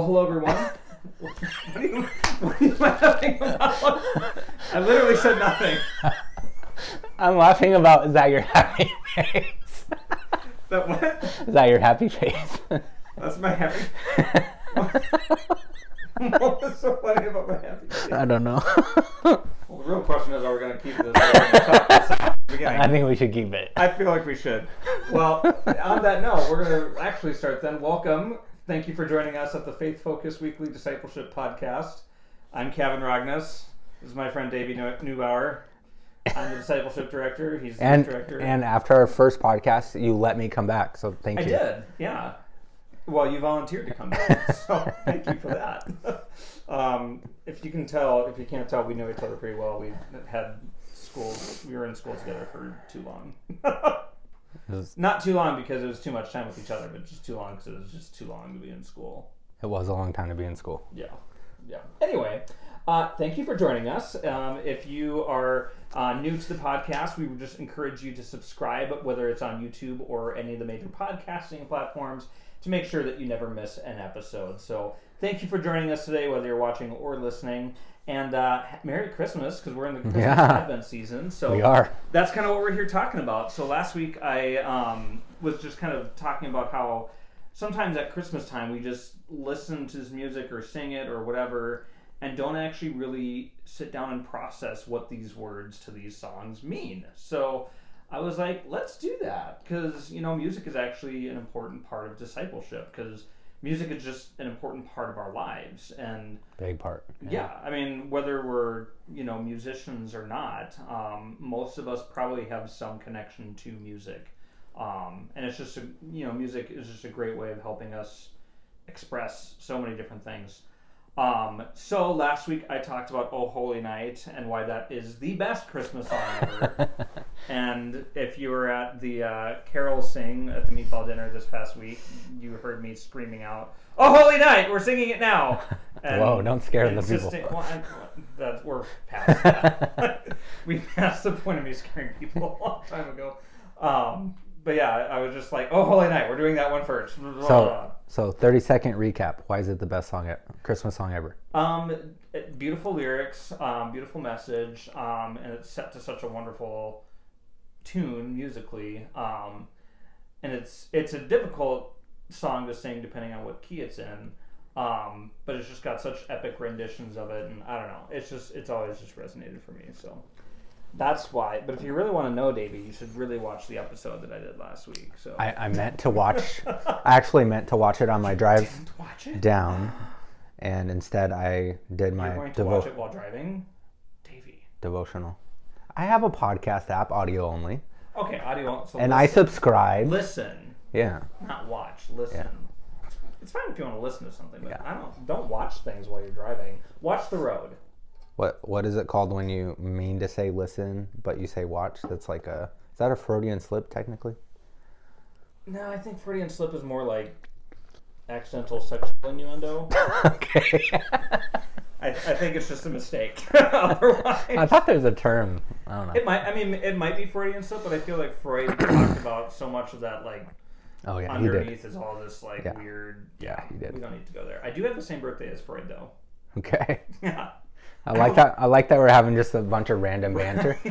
Well, hello everyone. what, are you, what are you laughing about? I literally said nothing. I'm laughing about is that your happy face? That what? Is that your happy face? That's my happy. what was so funny about my happy? Face? I don't know. Well, the real question is, are we going to keep this? Or we gonna stop this at the beginning? I think we should keep it. I feel like we should. Well, on that note, we're going to actually start then. Welcome. Thank you for joining us at the Faith Focus Weekly Discipleship Podcast. I'm Kavan Rogness. This is my friend Davey Neu- Neubauer. I'm the discipleship director. He's the And director. and after our first podcast, you let me come back, so thank I you. I did, yeah. Well, you volunteered to come back, so thank you for that. Um, if you can tell, if you can't tell, we know each other pretty well. We had school, we were in school together for too long. Was, Not too long because it was too much time with each other, but just too long because it was just too long to be in school. it was a long time to be in school. Yeah, yeah. Anyway, uh, thank you for joining us. Um, if you are uh, new to the podcast, we would just encourage you to subscribe, whether it's on YouTube or any of the major podcasting platforms, to make sure that you never miss an episode. So, thank you for joining us today, whether you're watching or listening. And uh, Merry Christmas, because we're in the Christmas Yeah. Advent season. So We are. that's kind of what we're here talking about. So last week I um, was just kind of talking about how sometimes at Christmas time we just listen to this music or sing it or whatever and don't actually really sit down and process what these words to these songs mean. So I was like, let's do that because you know music is actually an important part of discipleship because music is just an important part of our lives and Big part. yeah, I mean, whether we're you know musicians or not, um, most of us probably have some connection to music, um, and it's just a, you know music is just a great way of helping us express so many different things. Um, so last week I talked about "Oh Holy Night" and why that is the best Christmas song ever. And if you were at the uh, Carol Sing at the meatball dinner this past week, you heard me screaming out, "Oh, holy night! We're singing it now!" And Whoa, don't scare the people. Well, I, that, we're past that. we passed the point of me scaring people a long time ago. Um, but yeah, I, I was just like, "Oh, holy night! We're doing that one first. So, so 30 second recap. Why is it the best song, ever, Christmas song ever? Um, beautiful lyrics, um, beautiful message, um, and it's set to such a wonderful tune musically. Um, and it's it's a difficult song to sing depending on what key it's in. Um, but it's just got such epic renditions of it, and I don't know. It's just it's always just resonated for me. So that's why. But if you really want to know, Davey, you should really watch the episode that I did last week. So I, I meant to watch. I actually meant to watch it on my drive down, and instead I did You're my going to devo- watch it while driving, Davey. devotional. I have a podcast app, audio only, Okay, audio. So and I subscribe. listen, Yeah. not watch. Listen. Yeah. It's fine if you want to listen to something, but Yeah. I don't. Don't watch things while you're driving. Watch the road. What What is it called when you mean to say listen but you say watch? That's like a. Is that a Freudian slip technically? No, I think Freudian slip is more like accidental sexual innuendo. okay. I, I think it's just a mistake. Otherwise, I thought there was a term. I don't know. it might. I mean, it might be Freudian slip, but I feel like Freud talked about so much of that, like Oh yeah, he did. underneath is all this like Yeah. weird. Yeah, he did. We don't need to go there. I do have the same birthday as Freud, though. Okay. Yeah. I like that. I like that we're having just a bunch of random banter.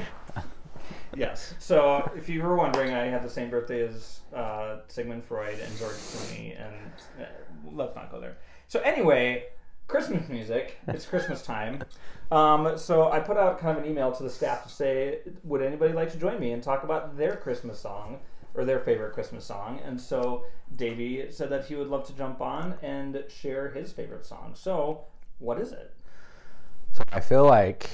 Yes. So, if you were wondering, I had the same birthday as uh, Sigmund Freud and George Clooney, and uh, let's not go there. So, anyway, Christmas music. It's Christmas time. Um, so, I put out kind of an email to the staff to say, would anybody like to join me and talk about their Christmas song or their favorite Christmas song? And so, Davey said that he would love to jump on and share his favorite song. So, what is it? So I feel like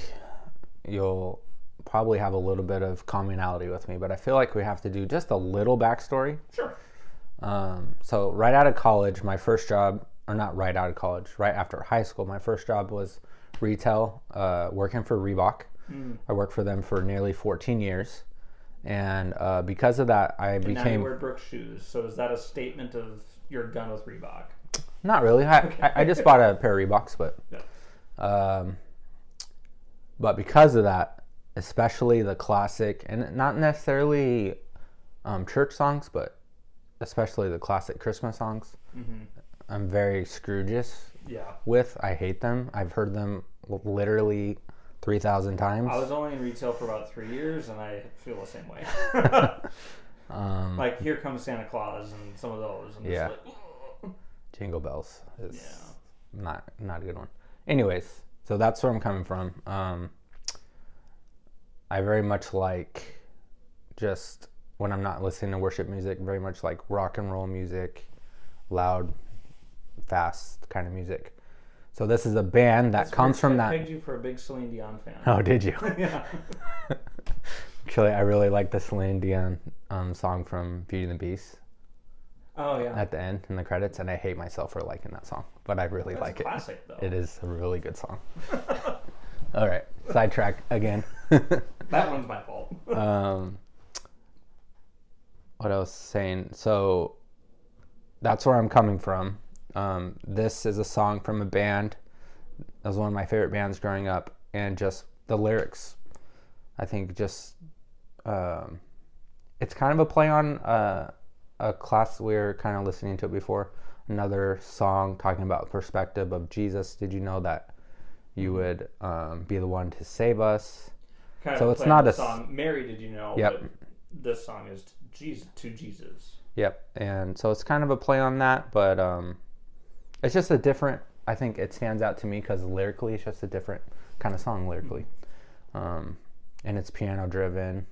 you'll probably have a little bit of commonality with me, but I feel like we have to do just a little backstory. Sure. Um, so right out of college, my first job, or not right out of college, right after high school, my first job was retail, uh, working for Reebok. I worked for them for nearly 14 years, and uh, because of that, I became. Now you wear Brooks shoes. So, is that a statement of you're done with Reebok? not really. I, I, I just bought a pair of Reeboks, but Yeah. Um, but because of that, especially the classic, and not necessarily um, church songs, but especially the classic Christmas songs, I'm very Scroogeous Yeah. with. I hate them. I've heard them literally three thousand times. I was only in retail for about three years, and I feel the same way. um, like Here Comes Santa Claus and some of those. Yeah. like, Jingle Bells is Yeah. not not a good one. Anyways, so that's where I'm coming from. Um, I very much like just when I'm not listening to worship music, very much like rock and roll music, loud, fast kind of music. So this is a band that That's comes from I that. pegged you for a big Celine Dion fan. Oh, did you? yeah. Actually, I really like the Celine Dion um, song from Beauty and the Beast Oh yeah. at the end in the credits, and I hate myself for liking that song, but I really That's like a it. classic though. It is a really good song. All right, sidetrack again. That one's my fault. um, what I was saying. So that's where I'm coming from. Um, this is a song from a band. That was one of my favorite bands growing up, and just the lyrics. I think just um, it's kind of a play on uh, a class we were kind of listening to it before. Another song talking about perspective of Jesus. Did you know that you would um, be the one to save us? Kind So of it's not a song. Mary, did you know? Yep. But this song is to Jesus. To Jesus. Yep. And so it's kind of a play on that, but um, it's just a different. I think it stands out to me because lyrically, it's just a different kind of song lyrically, um, and it's piano driven,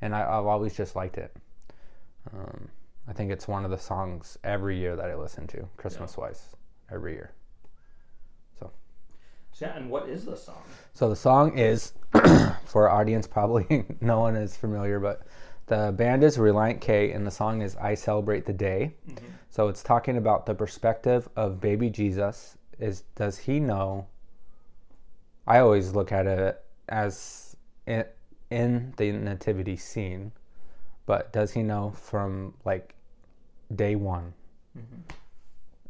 and I, I've always just liked it. Um, I think it's one of the songs every year that I listen to, Christmas wise, every year. So, yeah, and what is the song? So the song is, for our audience, probably no one is familiar, but the band is Relient K, and the song is "I Celebrate the Day." Mm-hmm. So it's talking about the perspective of baby Jesus. Is does he know? I always look at it as in, in the nativity scene, but does he know from like day one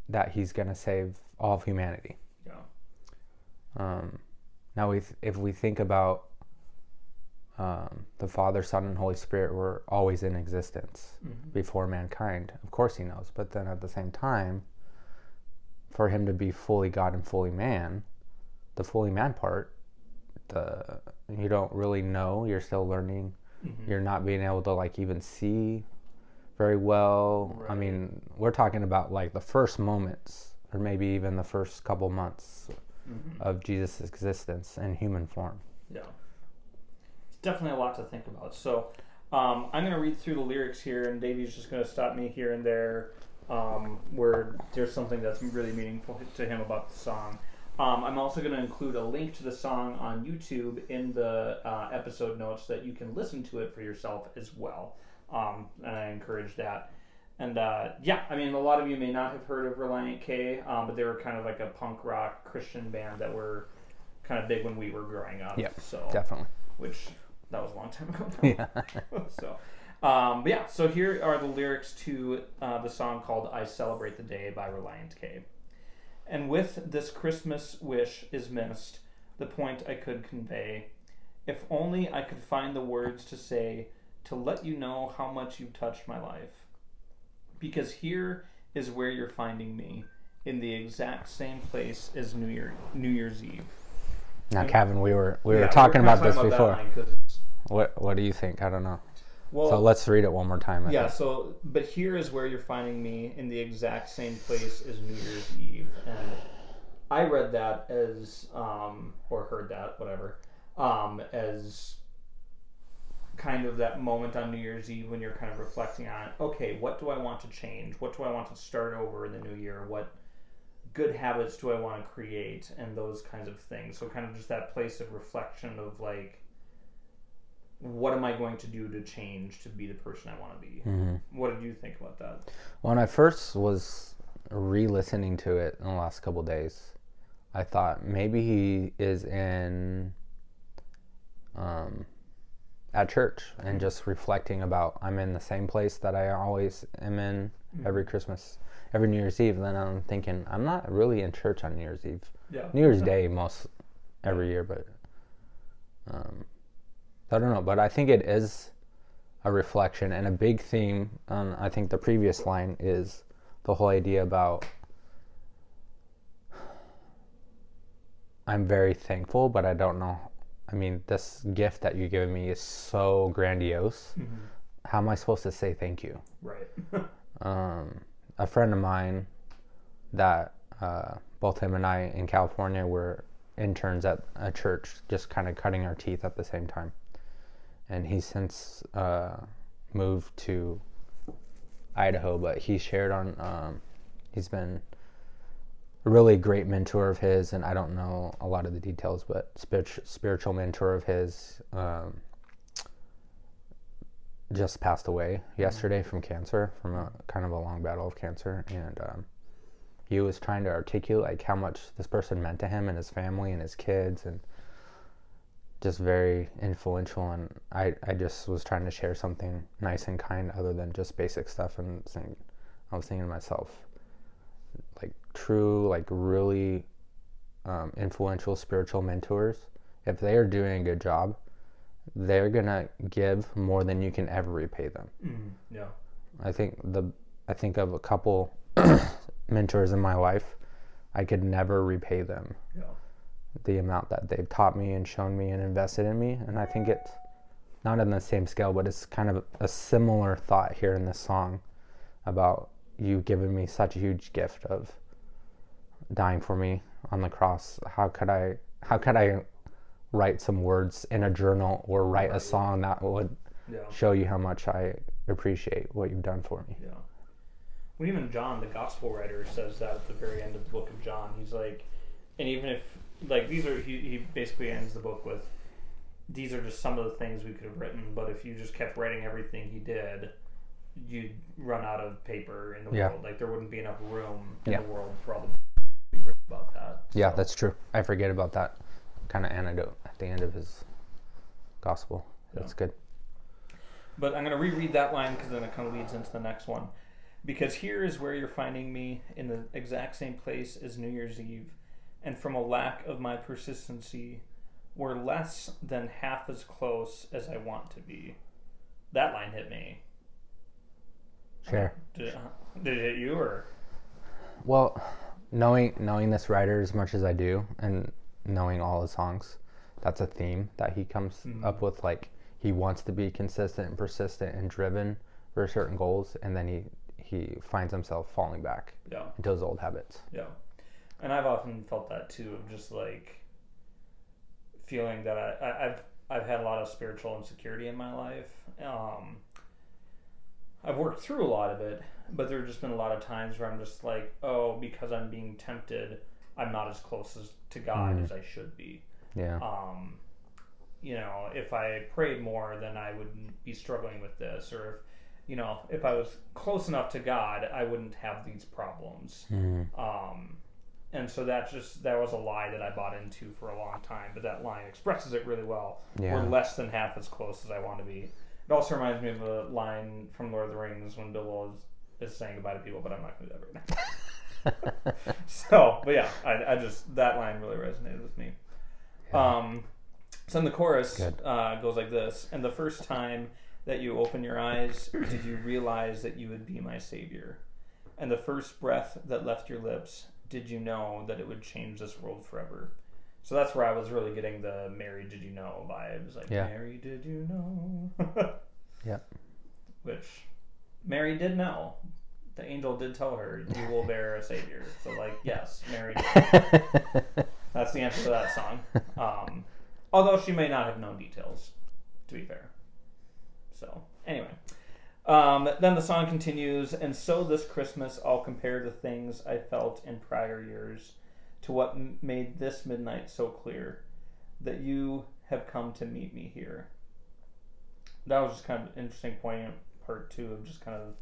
that he's gonna save all of humanity? Yeah. Um, now, we if we think about um, the Father, Son, and Holy Spirit were always in existence before mankind. Of course, He knows, but then at the same time, for Him to be fully God and fully man, the fully man part, the you don't really know. You're still learning. You're not being able to like even see very well. I mean, we're talking about like the first moments, or maybe even the first couple months of Jesus' existence in human form. Yeah. It's definitely a lot to think about. So um, I'm going to read through the lyrics here, and Davey's just going to stop me here and there um, where there's something that's really meaningful to him about the song. Um, I'm also going to include a link to the song on YouTube in the uh, episode notes that you can listen to it for yourself as well. Um, and I encourage that. And uh, yeah, I mean, a lot of you may not have heard of Relient K, um, but they were kind of like a punk rock Christian band that were kind of big when we were growing up. Yep, So Definitely. which that was a long time ago. Yeah. so, um, but yeah. So here are the lyrics to uh, the song called "I Celebrate the Day" by Relient K. And with this Christmas wish is missed, the point I could convey. If only I could find the words to say to let you know how much you've touched my life. Because here is where you're finding me, in the exact same place as New Year New Year's Eve. Now, Kavan, we were we were talking kinda about this talking before. that line 'cause it's- What What do you think? I don't know. Well, so let's read it one more time. I Yeah, think. so but here is where you're finding me in the exact same place as New Year's Eve, and I read that as um, or heard that whatever um, as kind of that moment on New Year's Eve when you're kind of reflecting on okay, what do I want to change? What do I want to start over in the new year? What good habits do I want to create? And those kinds of things. So kind of just that place of reflection of like what am I going to do to change to be the person I want to be? Mm-hmm. What did you think about that? When I first was re-listening to it in the last couple days, I thought maybe he is in um, at church and just reflecting about I'm in the same place that I always am in every Christmas, every New Year's Eve. And then I'm thinking I'm not really in church on New Year's Eve. Yeah. New Year's Day most every year, but um, I don't know, but I think it is a reflection and a big theme I think the previous line is the whole idea about I'm very thankful, but I don't know. I mean, this gift that you're giving me is so grandiose. Mm-hmm. How am I supposed to say thank you? Right. um, a friend of mine that uh, both him and I in California were interns at a church, just kind of cutting our teeth at the same time. And he's since uh, moved to Idaho, but he shared on, um, he's been a really great mentor of his, and I don't know a lot of the details, but spiritual, spiritual mentor of his um, just passed away yesterday from cancer, from a kind of a long battle of cancer, and um, he was trying to articulate like how much this person meant to him and his family and his kids, and just very influential. And I, I just was trying to share something nice and kind, other than just basic stuff, and saying, I was thinking to myself, like true, like really um, influential spiritual mentors, if they are doing a good job, they're gonna give more than you can ever repay them. Mm, yeah. I think the I think of a couple mentors in my life, I could never repay them Yeah. The amount that they've taught me and shown me and invested in me. And I think it's not on the same scale, but it's kind of a similar thought here in this song about you giving me such a huge gift of dying for me on the cross. How could I how could I write some words in a journal or write a song that would Yeah. show you how much I appreciate what you've done for me? Yeah. Well, even John, the gospel writer, says that at the very end of the book of John. He's like, and even if, like, these are, he, he basically ends the book with, these are just some of the things we could have written, but if you just kept writing everything he did, you'd run out of paper in the Yeah. world. Like, there wouldn't be enough room in Yeah. the world for all the be written about that. Yeah, that's true. I forget about that kind of anecdote at the end of his gospel. That's good. But I'm going to reread that line because then it kind of leads into the next one. Because here is where you're finding me in the exact same place as New Year's Eve, and from a lack of my persistency, we're less than half as close as I want to be. That line hit me. Sure. Did it, did it hit you or? Well, knowing knowing this writer as much as I do, and knowing all his songs, that's a theme that he comes Mhm. up with. Like he wants to be consistent and persistent and driven for certain goals, and then he he finds himself falling back Yeah, into his old habits. yeah. And I've often felt that too, of just like feeling that I, I, I've I've had a lot of spiritual insecurity in my life. Um, I've worked through a lot of it, but there have just been a lot of times where I'm just like, oh, because I'm being tempted, I'm not as close as, to God Mhm. as I should be. Yeah. Um, you know, if I prayed more, then I wouldn't be struggling with this, or if, you know, if I was close enough to God, I wouldn't have these problems. Mhm. Um, and so that's just that was a lie that I bought into for a long time. But that line expresses it really well. Yeah. We're less than half as close as I want to be. It also reminds me of a line from Lord of the Rings when Bilbo is, is saying goodbye to people, but I'm not going to do that right now. so, but yeah, I, I just that line really resonated with me. Um, so in the chorus uh, goes like this: And the first time that you open your eyes, did you realize that you would be my savior? And the first breath that left your lips, did you know that it would change this world forever? So that's where I was really getting the "Mary, did you know?" vibes. Like, Yeah. Mary, did you know? Yeah. Which Mary did know. The angel did tell her, "You will bear a savior." So, like, yes, Mary. Did. That's the answer to that song. Um, although she may not have known details, to be fair. So, anyway. Um, then the song continues, and so this Christmas I'll compare the things I felt in prior years to what m- made this midnight so clear that you have come to meet me here. That was just kind of an interesting poignant part two of just kind of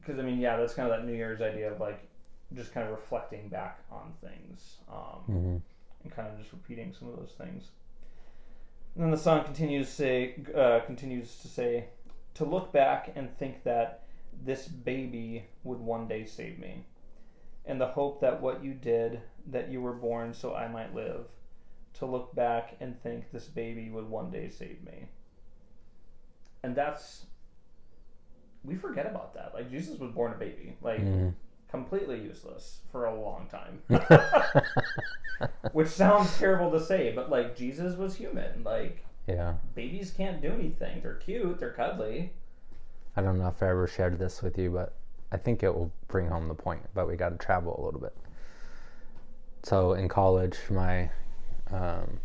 because I mean yeah that's kind of that New Year's idea of like just kind of reflecting back on things um, Mhm. and kind of just repeating some of those things. And then the song continues to say, uh, continues to say, to look back and think that this baby would one day save me, and the hope that what you did, that you were born so I might live. To look back and think this baby would one day save me. And that's we forget about that. Like Jesus was born a baby. Like Mhm. completely useless for a long time. Which sounds terrible to say, but like Jesus was human. Like Yeah. babies can't do anything. They're cute, they're cuddly. I don't know if I ever shared this with you, but I think it will bring home the point. But we got to travel a little bit. So in college, my um,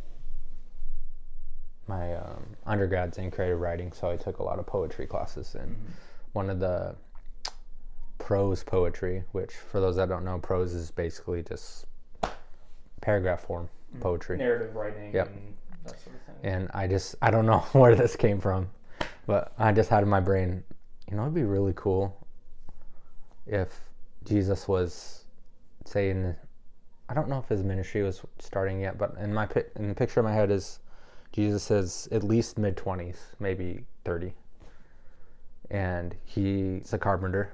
my um, undergrad's in creative writing, so I took a lot of poetry classes. And one of the prose poetry, which for those that don't know, prose is basically just paragraph form poetry. Narrative writing Yep. and and I just I don't know where this came from, but I just had in my brain, you know, it'd be really cool if Jesus was saying, I don't know if his ministry was starting yet, but in my in the picture in my head is Jesus is at least mid twenties, maybe thirty, and he's a carpenter.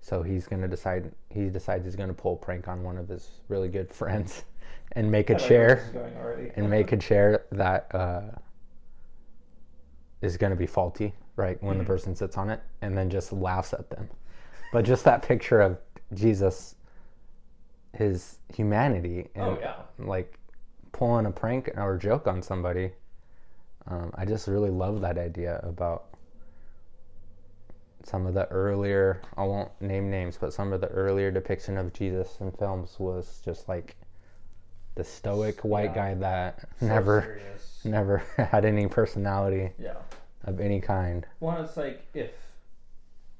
So he's gonna decide. He decides he's gonna pull a prank on one of his really good friends, and make a chair this is going already. and make a chair that uh, is going to be faulty, right? When the person sits on it, and then just laughs at them. But just that picture of Jesus, his humanity, and Oh, yeah. like pulling a prank or a joke on somebody. Um, I just really love that idea about some of the earlier, I won't name names, but some of the earlier depiction of Jesus in films was just like the stoic white Yeah. guy that So never serious. never had any personality Yeah. of any kind. One, it's like if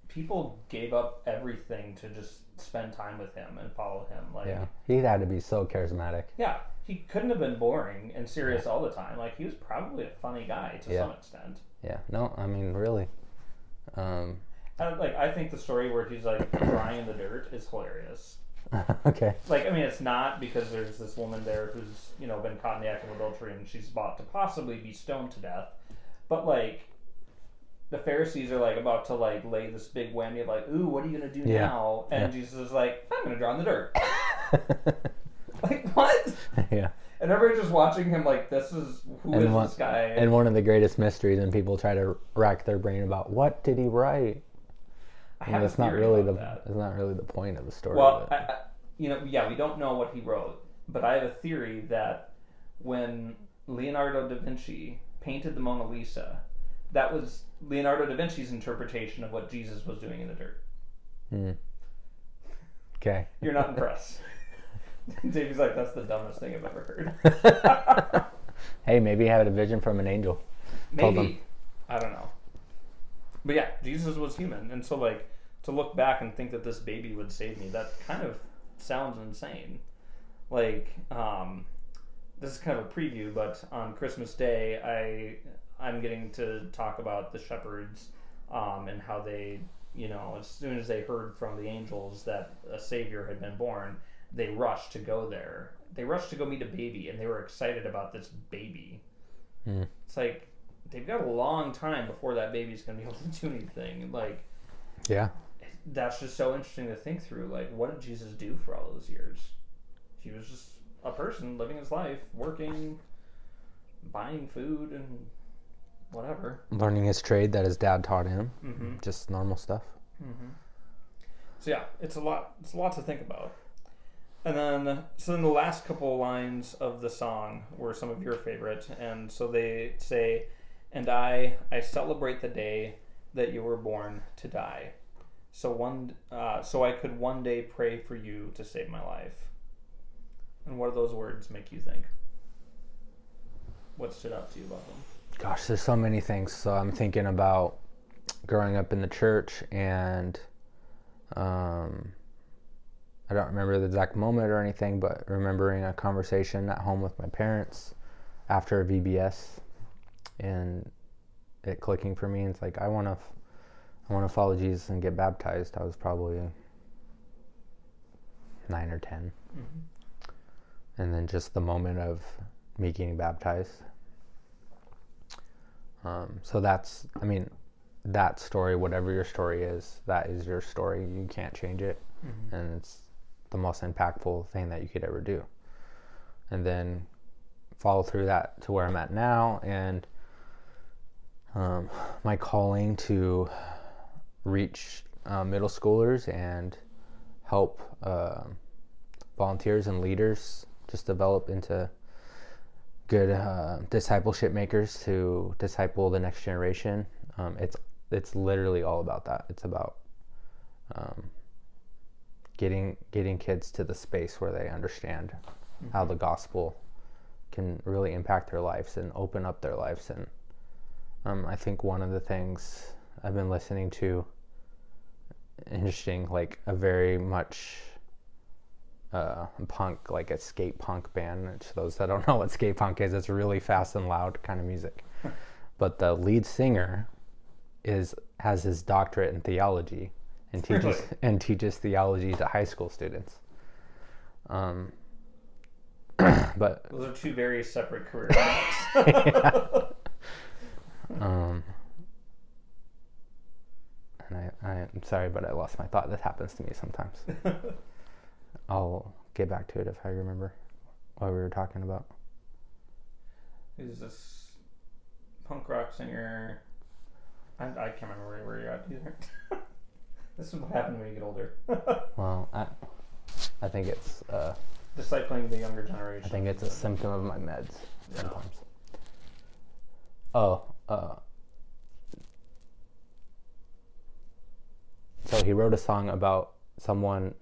people gave up everything to just spend time with him and follow him, like Yeah, he had to be so charismatic. Yeah, he couldn't have been boring and serious all the time. Like he was probably a funny guy to Yeah. some extent. Yeah, no, I mean really. Um, And like I think the story where he's like crying in the dirt is hilarious. okay. Like I mean, it's not because there's this woman there who's you know been caught in the act of adultery and she's about to possibly be stoned to death, but like. The Pharisees are like about to like lay this big whammy of like, ooh, what are you gonna do Yeah. now? And. Jesus is like, I'm gonna draw in the dirt. like what? yeah. And everybody's just watching him like, this is who is And one- this guy? And one of the greatest mysteries, and people try to rack their brain about what did he write. I have that's not really the that. that's not really the point of the story. Well, I, I, you know, yeah, we don't know what he wrote, but I have a theory that when Leonardo da Vinci painted the Mona Lisa, that was Leonardo da Vinci's interpretation of what Jesus was doing in the dirt. Hmm. okay. You're not impressed. Davey's like, that's the dumbest thing I've ever heard. hey, maybe he had a vision from an angel. Maybe. I don't know. But yeah, Jesus was human. And so, like, to look back and think that this baby would save me, that kind of sounds insane. Like, um, this is kind of a preview, but on Christmas Day, I, I'm getting to talk about the shepherds um, and how they, you know, as soon as they heard from the angels that a Savior had been born, they rushed to go there. They rushed to go meet a baby, and they were excited about this baby. Hmm. It's like they've got a long time before that baby's gonna be able to do anything. Like Yeah. that's just so interesting to think through. Like, what did Jesus do for all those years? He was just a person living his life, working, buying food, and whatever. Learning his trade that his dad taught him. Mm-hmm. Just normal stuff. Mm-hmm. So yeah, it's a lot. It's a lot to think about. And then, so then the last couple lines of the song were some of your favorite, and so they say, "And I, I celebrate the day that you were born to die, so one, uh, so I could one day pray for you to save my life." And what do those words make you think? What stood out to you about them? Gosh, there's so many things. So I'm thinking about growing up in the church and um, I don't remember the exact moment or anything, but remembering a conversation at home with my parents after a VBS and it clicking for me. It's like I want to, I want to follow Jesus and get baptized. I was probably nine or 10 and then just the moment of me getting baptized. Um, so that's, I mean, that story, whatever your story is, that is your story. You can't change it, and it's the most impactful thing that you could ever do. And then follow through that to where I'm at now, and um, my calling to reach uh, middle schoolers and help uh, volunteers and leaders just develop into good uh, discipleship makers to disciple the next generation. Um, it's it's literally all about that. It's about um, getting getting kids to the space where they understand mm-hmm. how the gospel can really impact their lives and open up their lives. And um, I think one of the things I've been listening to, interesting, like a very much uh, punk, like a skate punk band. To those that don't know what skate punk is, it's really fast and loud kind of music. but the lead singer is has his doctorate in theology and teaches really? and teaches theology to high school students. Um, but those are two very separate career paths. Um, and I, I am sorry, but I lost my thought. This happens to me sometimes. I'll get back to it if I remember what we were talking about. Who's this punk rock singer? I, I can't remember where, you're at either. this is what happens when you get older. well, I, I think it's uh, discipling the younger generation. I think it's a symptom of my meds sometimes. Oh, uh, so he wrote a song about someone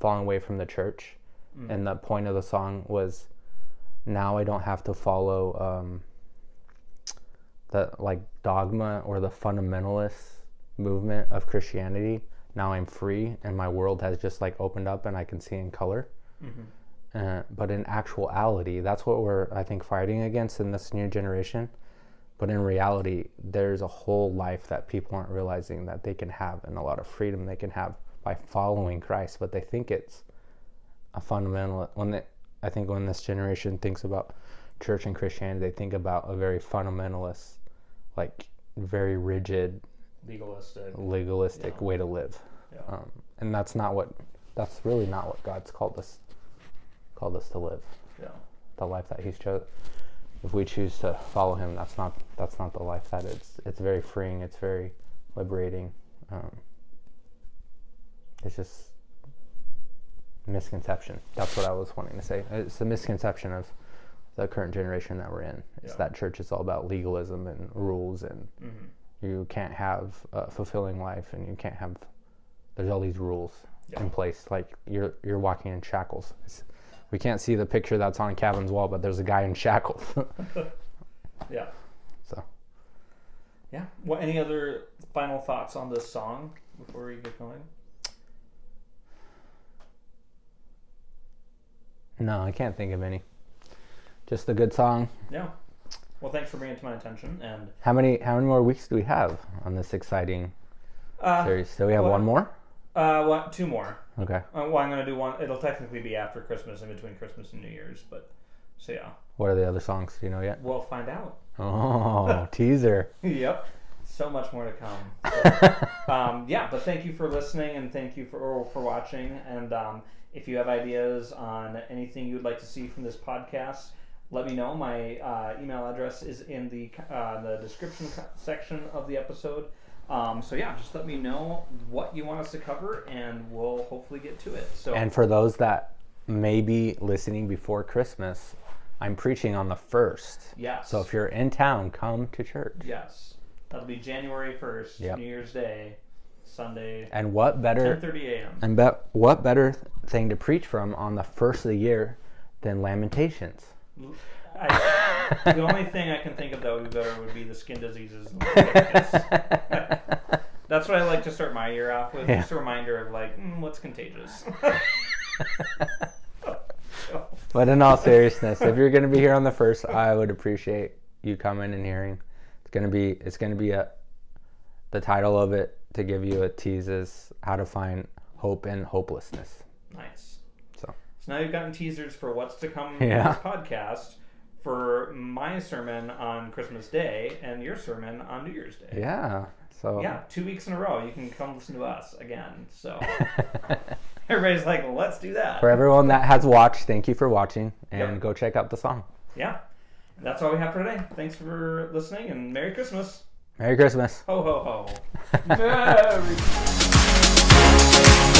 falling away from the church, mm. and the point of the song was, now I don't have to follow um, the like dogma or the fundamentalist movement of Christianity. Now I'm free, and my world has just like opened up, and I can see in color. Mm-hmm. Uh, but in actuality, that's what we're, I think, fighting against in this new generation. But in reality, there's a whole life that people aren't realizing that they can have and a lot of freedom they can have by following Christ. But they think it's a fundamental, when they, I think when this generation thinks about church and Christianity, they think about a very fundamentalist, like very rigid, legalistic, legalistic yeah. way to live. Yeah. Um, and that's not what, that's really not what God's called us called us to live. Yeah. The life that He's chosen. If we choose to follow Him, that's not that's not the life that it's. It's very freeing. It's very liberating. Um, it's just misconception. That's what I was wanting to say. It's a misconception of the current generation that we're in. It's yeah. that church is all about legalism and rules, and mm-hmm. you can't have a fulfilling life, and you can't have. There's all these rules yeah. in place, like you're you're walking in shackles. It's, we can't see the picture that's on Kavan's wall, but there's a guy in shackles. yeah. So. Yeah. What? Any other final thoughts on this song before we get going? No, I can't think of any. Just a good song. Yeah. Well, thanks for bringing it to my attention. And how many how many more weeks do we have on this exciting uh, series? So we have well, one more? Uh, what? Two more. Okay. Uh, well, I'm gonna do one. It'll technically be after Christmas, in between Christmas and New Year's, but so yeah. What are the other songs? Do you know yet? We'll find out. Oh, teaser. Yep. So much more to come. So, um, yeah, but thank you for listening and thank you for for watching. And um, if you have ideas on anything you'd like to see from this podcast, let me know. My uh, email address is in the uh, the description section of the episode. Um, so yeah, just let me know what you want us to cover, and we'll hopefully get to it. So and for those that may be listening before Christmas, I'm preaching on the first. Yes. So if you're in town, come to church. Yes, that'll be January first, yep. New Year's Day, Sunday. And what better? 10:30 a.m. And bet what better thing to preach from on the first of the year than Lamentations? I, the only thing I can think of that would be better would be the skin diseases. That's what I like to start my year off with. Yeah. Just a reminder of like, mm, what's contagious. but in all seriousness, if you're going to be here on the first, I would appreciate you coming and hearing. It's going to be it's going to be a the title of it to give you a tease is how to find hope in hopelessness. Nice. So. So now you've gotten teasers for what's to come yeah. in this podcast for my sermon on Christmas Day and your sermon on New Year's Day. Yeah. So yeah, two weeks in a row, you can come listen to us again. So everybody's like, "Let's do that." For everyone that has watched, thank you for watching, and yep. go check out the song. Yeah, that's all we have for today. Thanks for listening, and Merry Christmas. Merry Christmas. Ho ho ho. Merry.